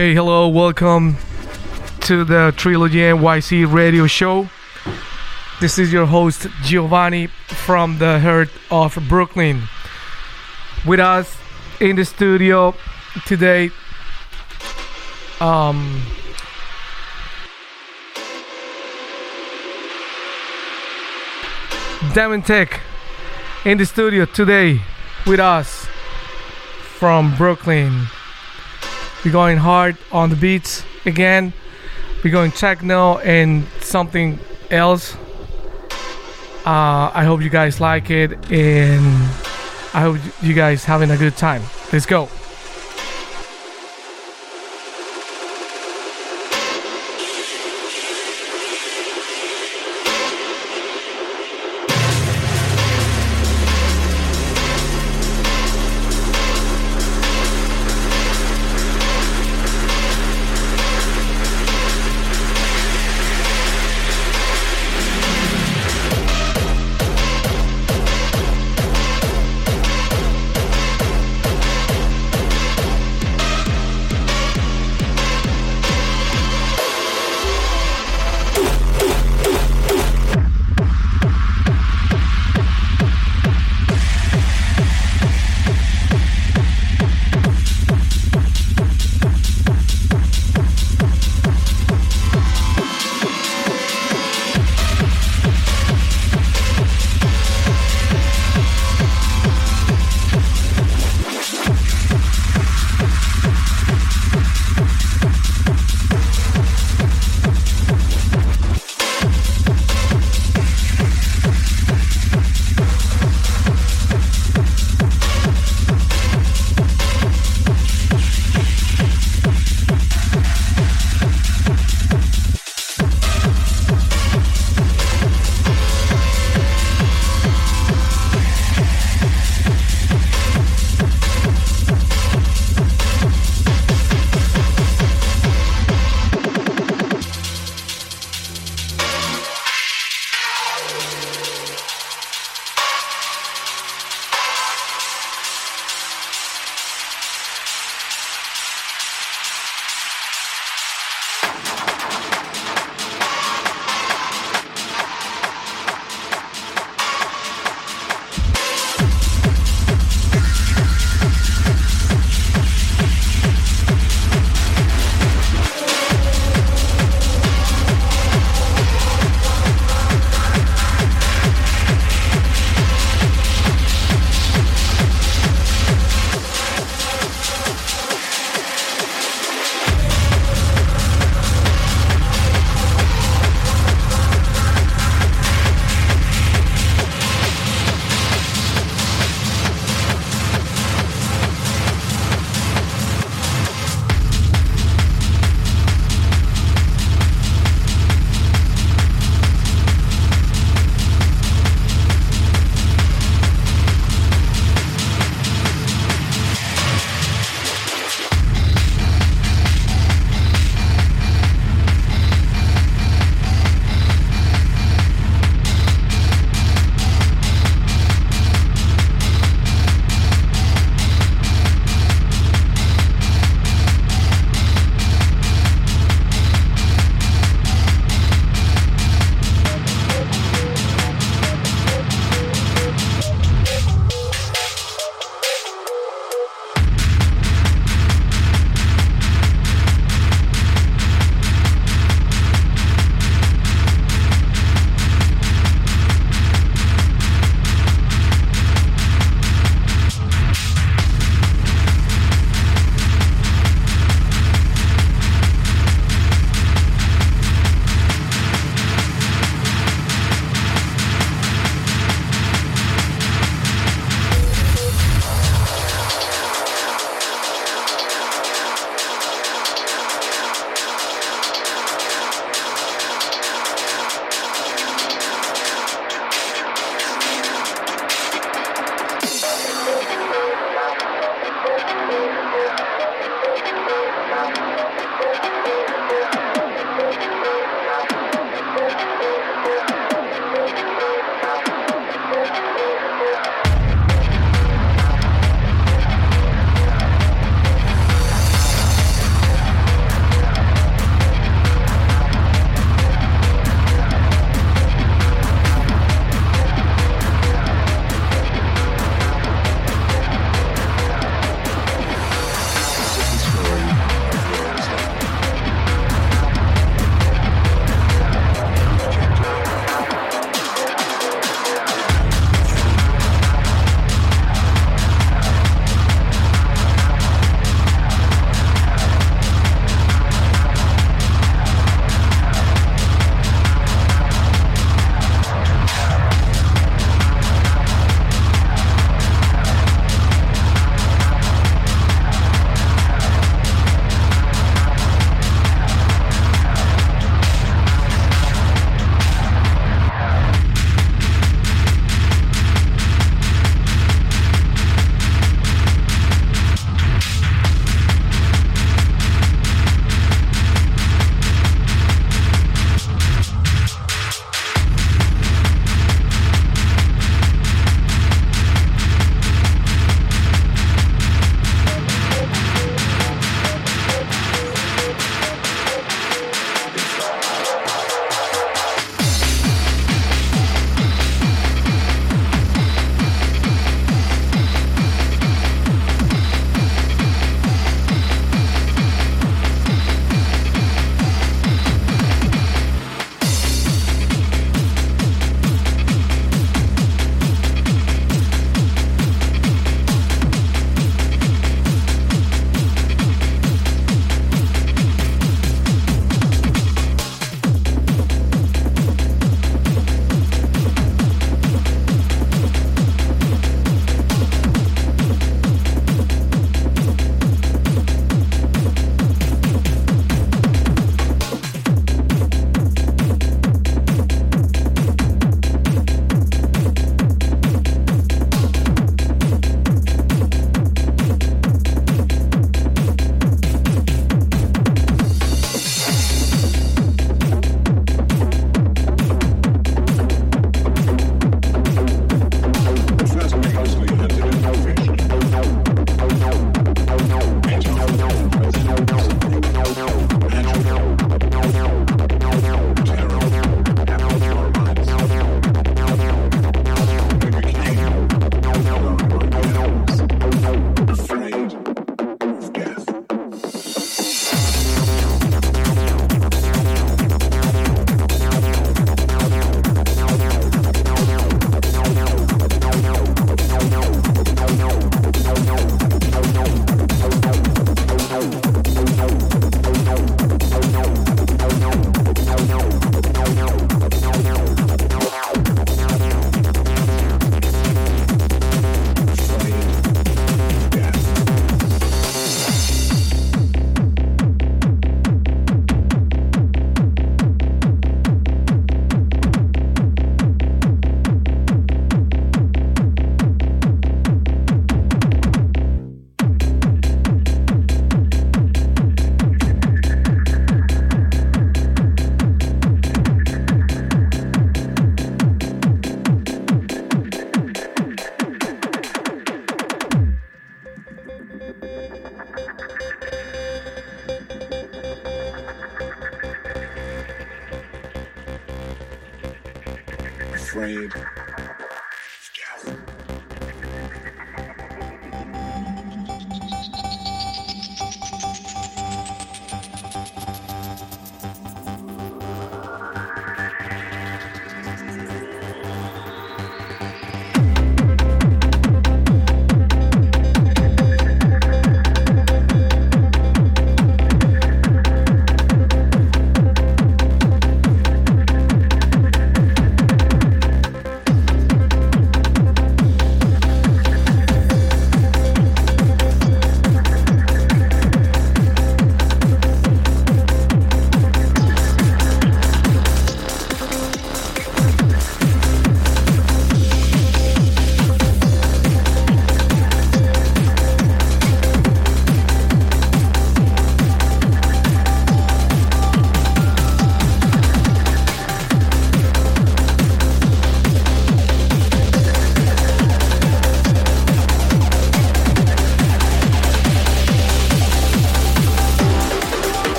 Hey, hello, welcome to the Trilogy NYC radio show. This is your host Giovani from the Heart of Brooklyn. With us in the studio today, um, Dementek in the studio today with us from Brooklyn. We're going hard on the beats again. We're going techno and something else. Uh, I hope you guys like it and I hope you guys having a good time. Let's go.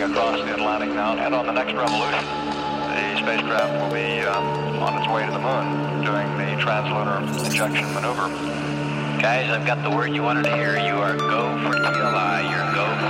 moving across the Atlantic now and on the next revolution, the spacecraft will be um, on its way to the moon during the translunar injection maneuver. Guys, I've got the word you wanted to hear. You are go for TLI. You're go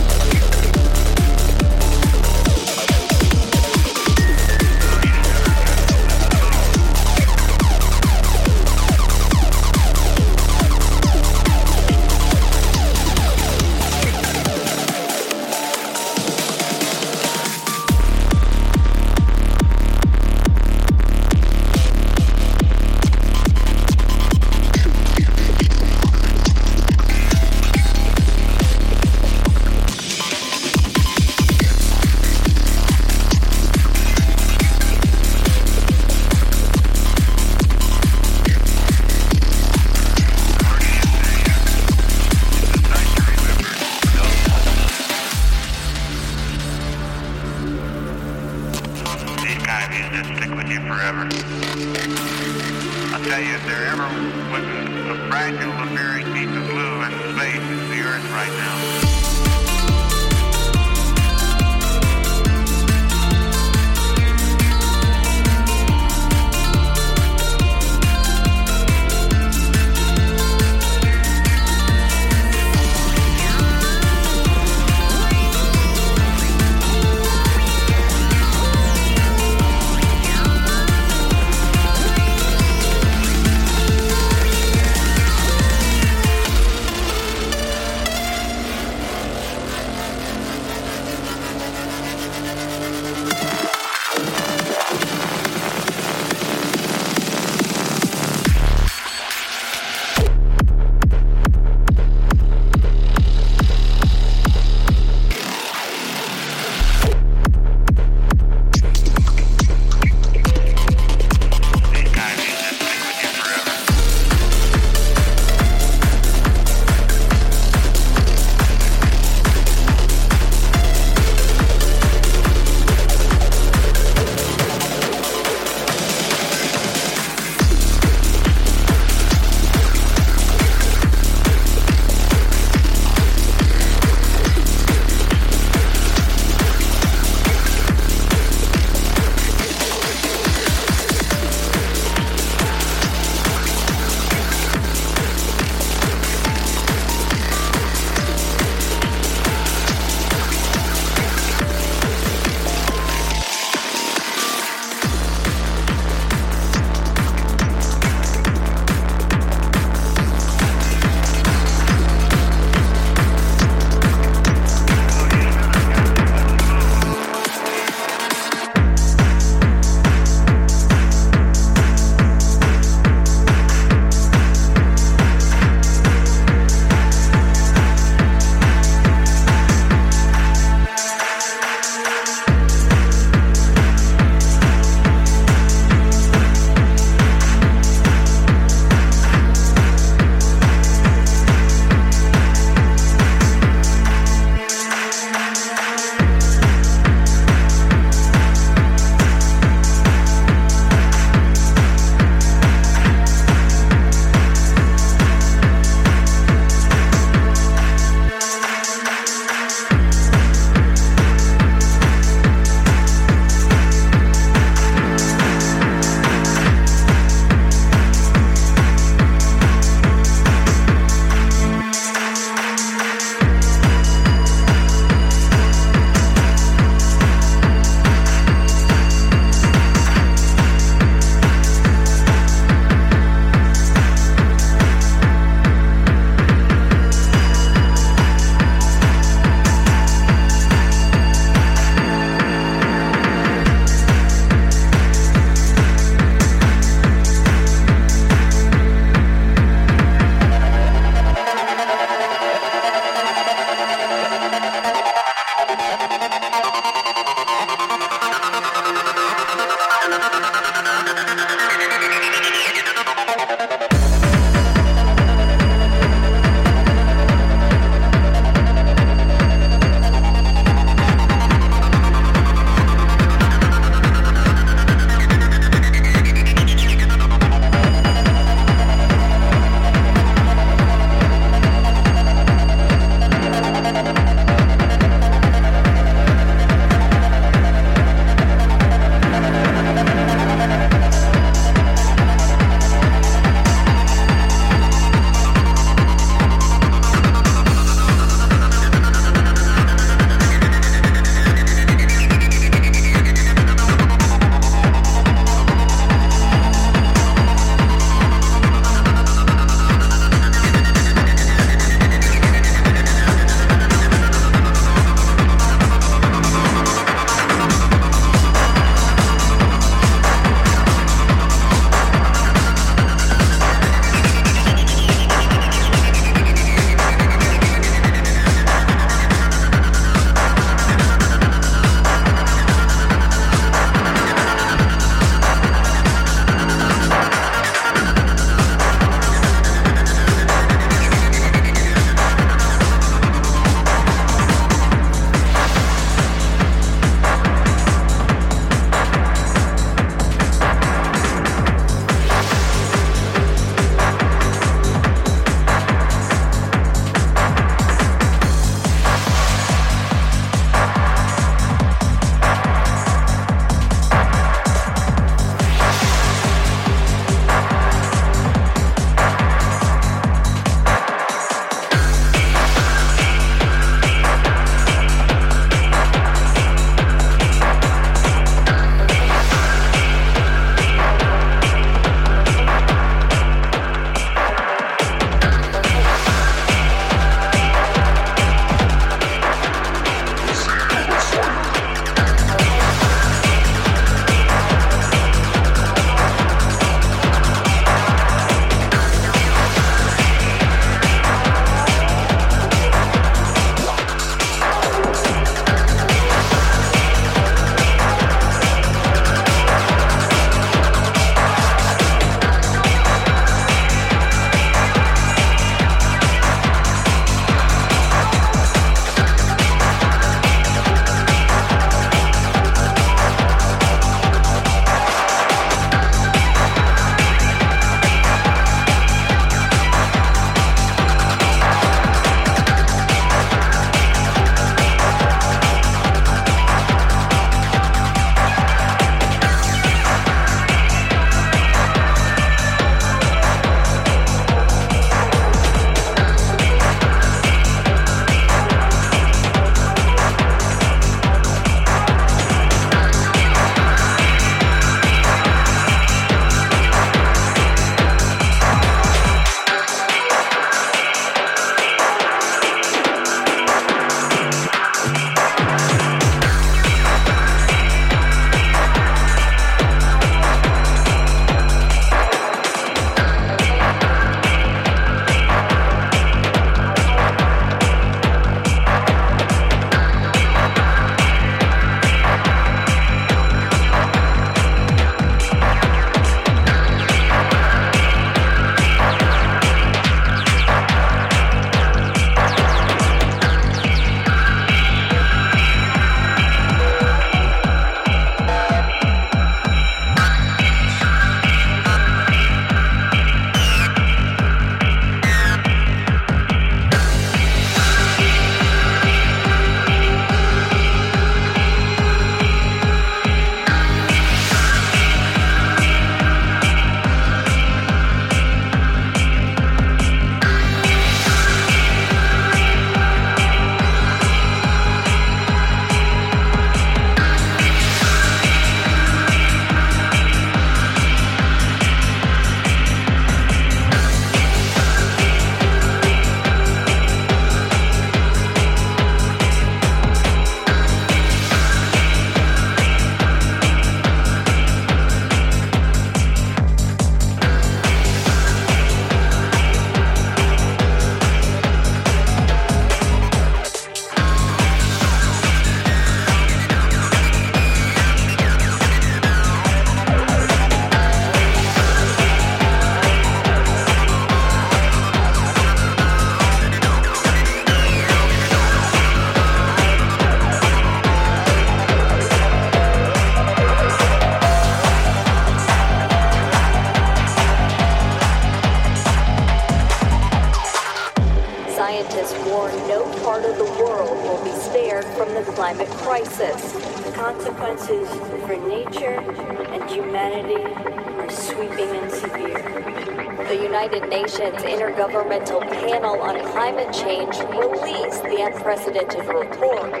The United Nations Intergovernmental Panel on Climate Change released the unprecedented report,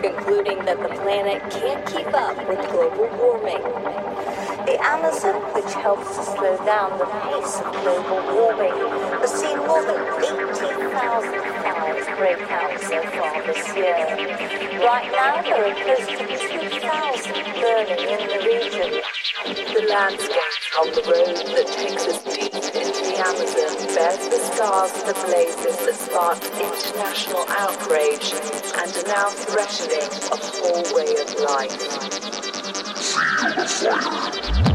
concluding that the planet can't keep up with global warming. The Amazon, which helps to slow down the pace of global warming, has seen more than 18,000 fires break out so far this year. Right now, there are close to 2,000 burning in the region. The landscape on the road that takes us deep into the Amazon bears the scars of the blazes that sparked international outrage and are now threatening a whole way of life.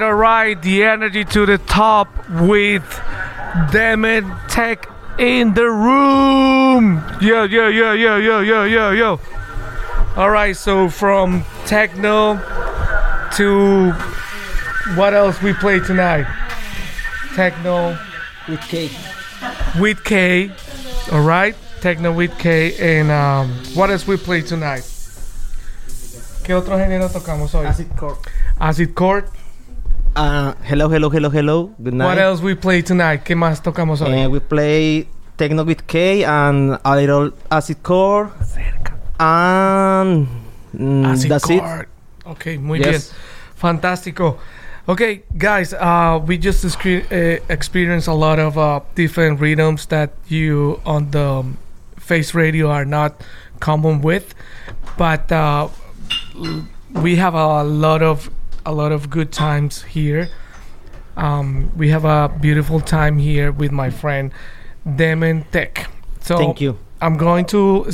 Right, all right. The energy to the top with Demon Tech in the room. Yo, yo, yo, yo, yo, yo, yo, yo. All right, so from techno to what else we play tonight? Techno with K. With K. All right, techno with K. And um, what else we play tonight? ¿Qué otro género tocamos hoy? Acid core. Acid core. Uh, hello, hello, hello, hello. Good night. What else we play tonight? ¿Qué más tocamos hoy? Uh, we play techno with K and a little acid core. And mm, Acid that's core. it. Ok, muy Yes. bien. Fantástico. Okay, guys, uh, we just uh, experienced a lot of uh, different rhythms that you on the um, face radio are not common with, but uh, we have a lot of a lot of good times here. Um, we have a beautiful time here with my friend Dementek. So Thank you. I'm going to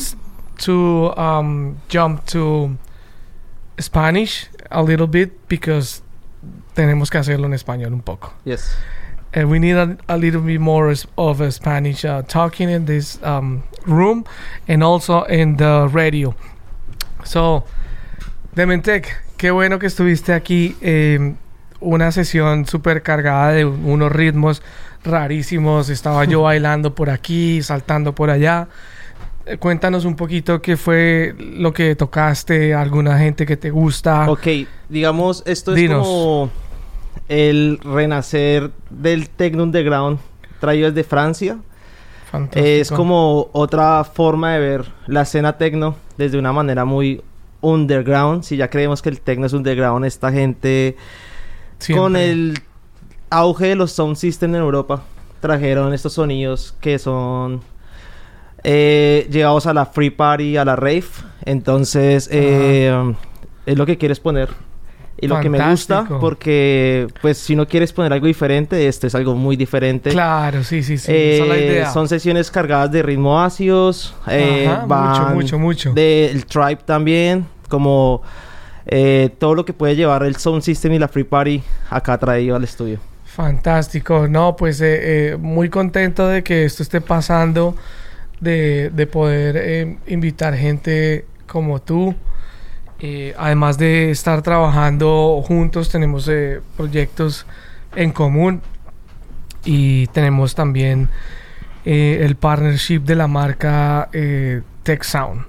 to um, jump to Spanish a little bit because tenemos que hacerlo en español un poco. Yes. And we need a, a little bit more of a Spanish uh, talking in this um, room and also in the radio. So, Dementek, qué bueno que estuviste aquí. eh, una sesión súper cargada de unos ritmos rarísimos. Estaba yo bailando por aquí, saltando por allá. Eh, Cuéntanos un poquito qué fue lo que tocaste, alguna gente que te gusta. Ok, digamos, esto es como el renacer del techno underground traído desde Francia. Fantástico. Es como otra forma de ver la escena techno desde una manera muy underground. Si ya creemos que el techno es underground, esta gente con el auge de los sound system en Europa trajeron estos sonidos que son eh, llevados a la free party, a la rave. Entonces, eh, es lo que quieres poner. Y lo que me gusta, porque pues si no quieres poner algo diferente, esto es algo muy diferente. Claro, sí, sí, sí. Eh, esa es la idea. son sesiones cargadas de ritmo ácidos. eh, Ajá, van mucho, mucho, mucho. Del tribe también. Como eh, todo lo que puede llevar el sound system y la free party acá traído al estudio. Fantástico, no, pues eh, eh, muy contento de que esto esté pasando, de, de poder invitar gente como tú. Eh, además de estar trabajando juntos, tenemos eh, proyectos en común y tenemos también eh, el partnership de la marca Tech Sound.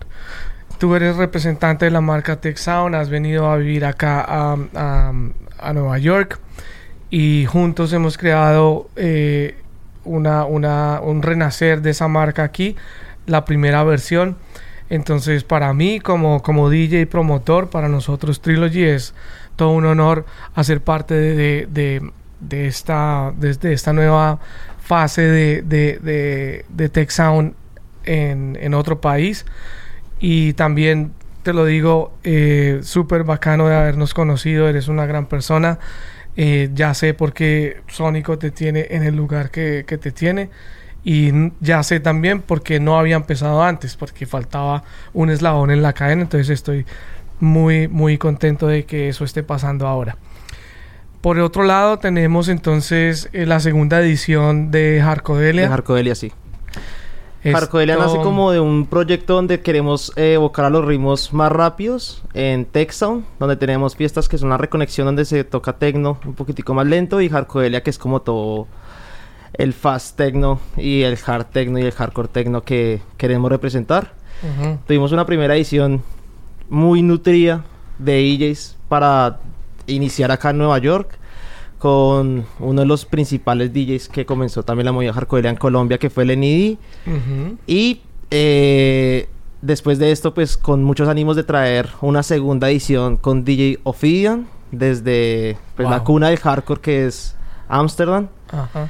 Tú eres representante de la marca Tech Sound, has venido a vivir acá a, Nueva York y juntos hemos creado una- un renacer de esa marca aquí, la primera versión. Entonces, para mí, como, como DJ y promotor, para nosotros Trilogy es todo un honor hacer parte de, de- de- esta, de, esta nueva fase de, de Tech Sound en, en otro país. Y también te lo digo, eh, súper bacano de habernos conocido, eres una gran persona. Eh, ya sé por qué Sónico te tiene en el lugar que, que te tiene. Y ya sé también por qué no había empezado antes, porque faltaba un eslabón en la cadena. Entonces estoy muy, muy contento de que eso esté pasando ahora. Por otro lado, tenemos entonces eh, la segunda edición de Harcodelia. De Jarcodelia, sí. Esto- Jarcodelia nace como de un proyecto donde queremos eh, evocar a los ritmos más rápidos en Tech Sound, donde tenemos fiestas que son una reconexión donde se toca techno un poquitico más lento y Jarcodelia que es como todo el fast techno y el hard techno y el hardcore techno que queremos representar. Ujú. Tuvimos una primera edición muy nutrida de DJs para iniciar acá en Nueva York con uno de los principales DJs que comenzó también la movida hardcore en Colombia, que fue Lenny. Ujú. Y eh, después de esto, pues con muchos ánimos de traer una segunda edición con DJ Ophidian desde pues, la cuna del hardcore que es Amsterdam. Ajá.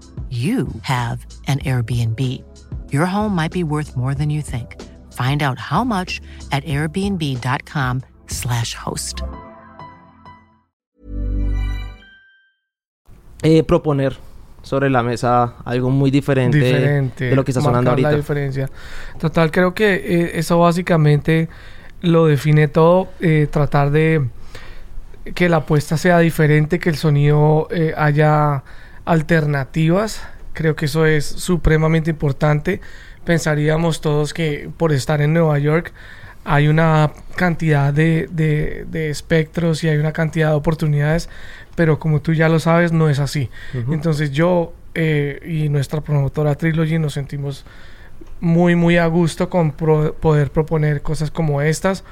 you have an Airbnb. Your home might be worth more than you think. Find out how much at airbnb.com/slash host. Eh, proponer sobre la mesa algo muy diferente, diferente de lo que está sonando marcar la ahorita. diferencia. Total, creo que eh, eso básicamente lo define todo. eh, tratar de que la apuesta sea diferente, que el sonido eh, haya alternativas. Creo que eso es supremamente importante. Pensaríamos todos que por estar en Nueva York hay una cantidad de, de- de espectros y hay una cantidad de oportunidades, pero como tú ya lo sabes, no es así. Entonces yo eh, y nuestra promotora Trilogy nos sentimos muy, muy a gusto con pro- poder proponer cosas como estas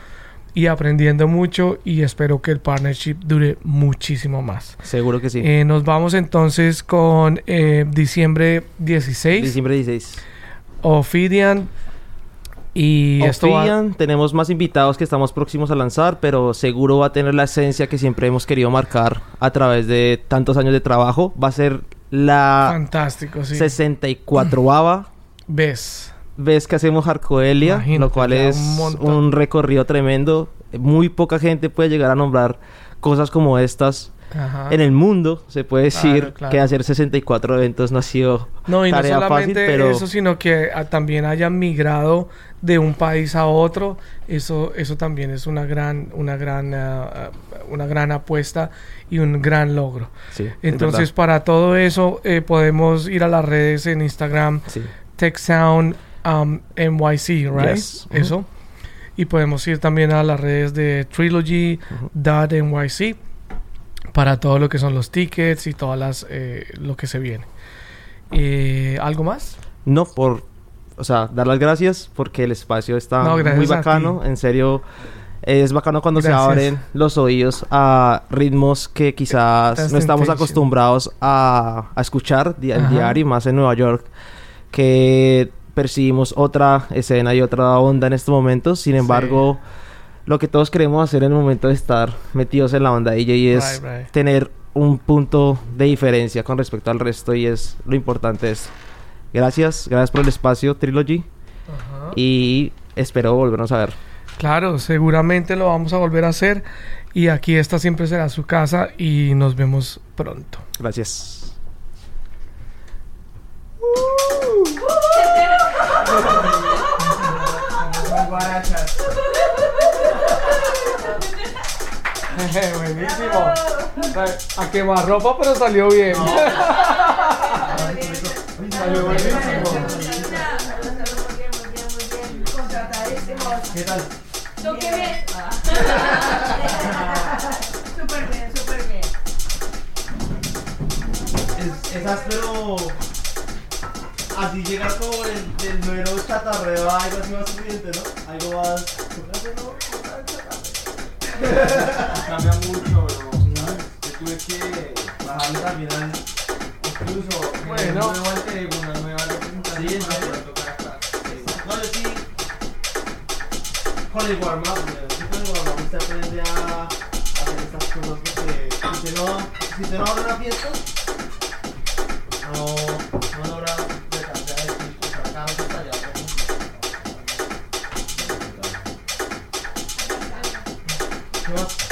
y aprendiendo mucho y espero que el partnership dure muchísimo más. Seguro que sí. Eh, nos vamos entonces con eh, diciembre 16. Diciembre 16. Ophidian. Y esto va- Ophidian, tenemos más invitados que estamos próximos a lanzar, pero seguro va a tener la esencia que siempre hemos querido marcar a través de tantos años de trabajo. Va a ser la Fantástico, sí. 64ava ¿Ves? Vez que hacemos Arcoelia, Imagínate, lo cual es un recorrido tremendo. Muy poca gente puede llegar a nombrar cosas como estas. Ajá. En el mundo se puede decir Claro, claro. que hacer 64 eventos no ha sido No, y no tarea solamente fácil, pero eso, sino que ah, también hayan migrado de un país a otro. Eso, eso también es una gran, una gran, ah, ah, una gran apuesta y un gran logro. Sí, Entonces, para todo eso, eh, podemos ir a las redes en Instagram, Sí. TechSound um, NYC, right? Yes. Ujú. Eso. Y podemos ir también a las redes de Trilogy.nyc para todo lo que son los tickets y todas las eh, lo que se viene. Eh, ¿Algo más? No, por, o sea, dar las gracias porque el espacio está No, muy bacano. En serio, es bacano cuando Gracias. se abren los oídos a ritmos que quizás no estamos acostumbrados a, a escuchar di- Ajá. diario, más en Nueva York, que percibimos otra escena y otra onda en estos momentos. Sin embargo, lo que todos queremos hacer en el momento de estar metidos en la onda DJ es Right, right. tener un punto de diferencia con respecto al resto y es lo importante es gracias gracias por el espacio Trilogy Ajá. y espero volvernos a ver Claro, seguramente lo vamos a volver a hacer. Y aquí esta siempre será su casa y nos vemos pronto. gracias Buenísimo. A quemar ropa, pero salió bien. salió buenísimo. ¿Qué tal? Súper bien, súper bien. es, es áspero así llegar como el, del mero chatarreo algo así más suficiente ¿no? algo más Cambia mucho, bro. Yo tuve que bajarle también al. Incluso, Bueno. un nuevo alter ego, una nueva representación. No, yo sí. Con el warm up, güey. Sí, con el warm up usted aprende a hacer estas cosas porque si usted no, si usted no abre una fiesta, no, 좋았어.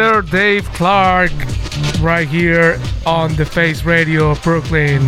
Mr. Dave Clarke, right here on the Face Radio of Brooklyn.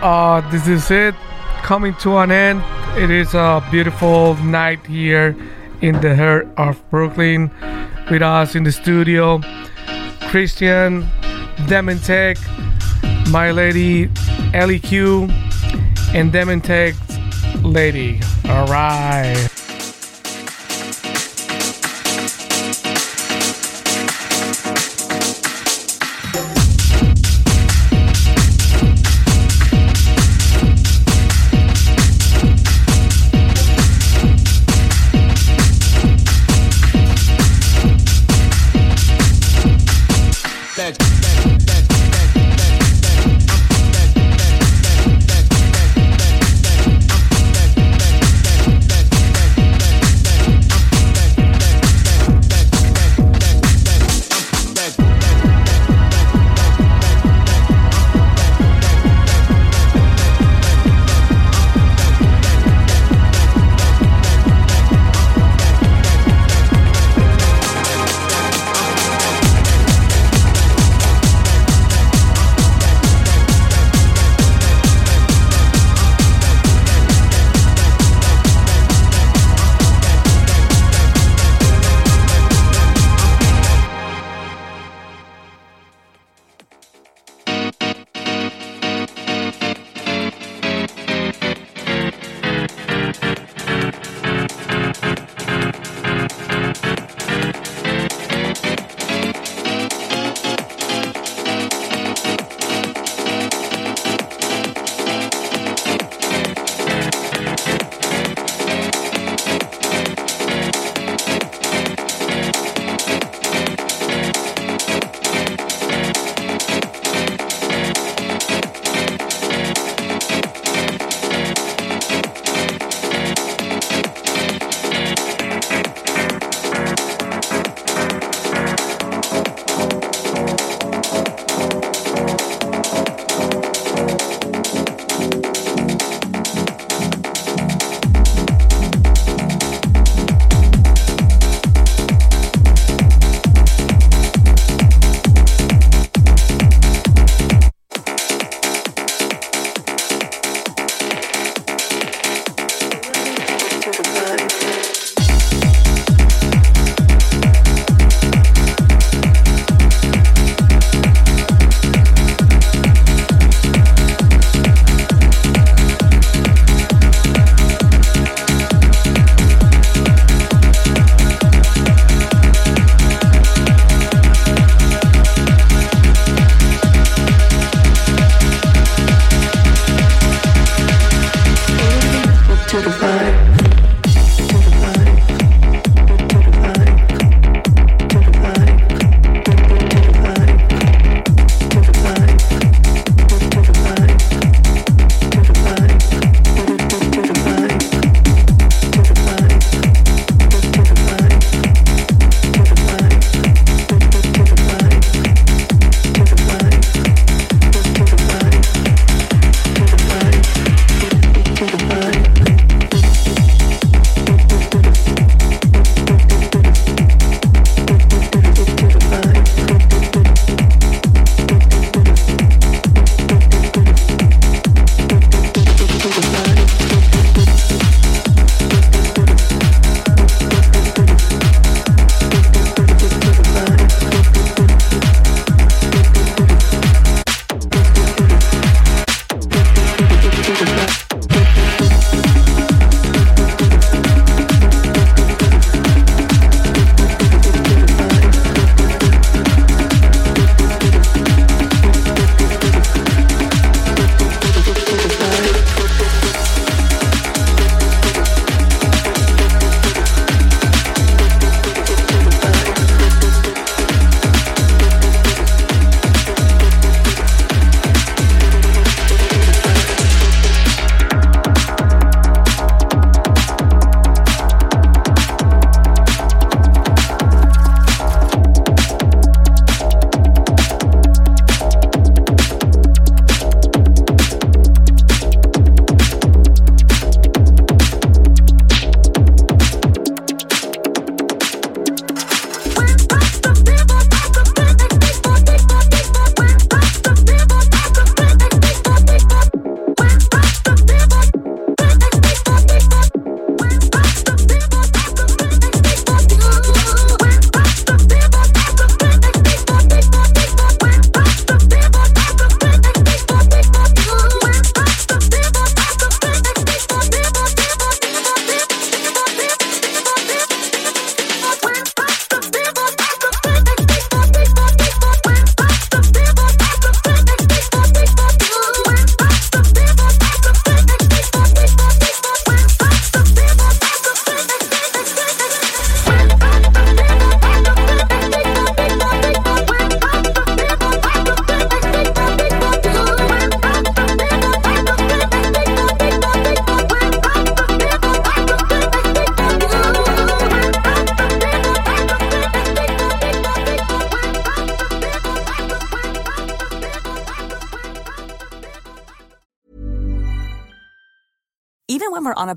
Uh, this is it. Coming to an end. It is a beautiful night here in the heart of Brooklyn. With us in the studio, Christian, Dementek, my lady LEQ, and Dementek lady. All right.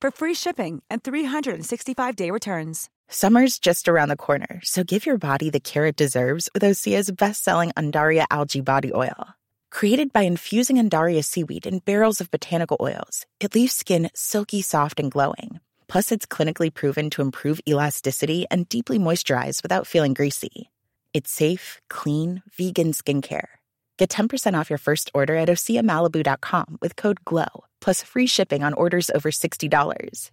for free shipping and 365-day returns. Summer's just around the corner, so give your body the care it deserves with Osea's best-selling Undaria Algae Body Oil. Created by infusing Undaria seaweed in barrels of botanical oils, it leaves skin silky soft and glowing. Plus, it's clinically proven to improve elasticity and deeply moisturize without feeling greasy. It's safe, clean, vegan skincare. Get 10% off your first order at OseaMalibu.com with code GLOW, plus free shipping on orders over $60.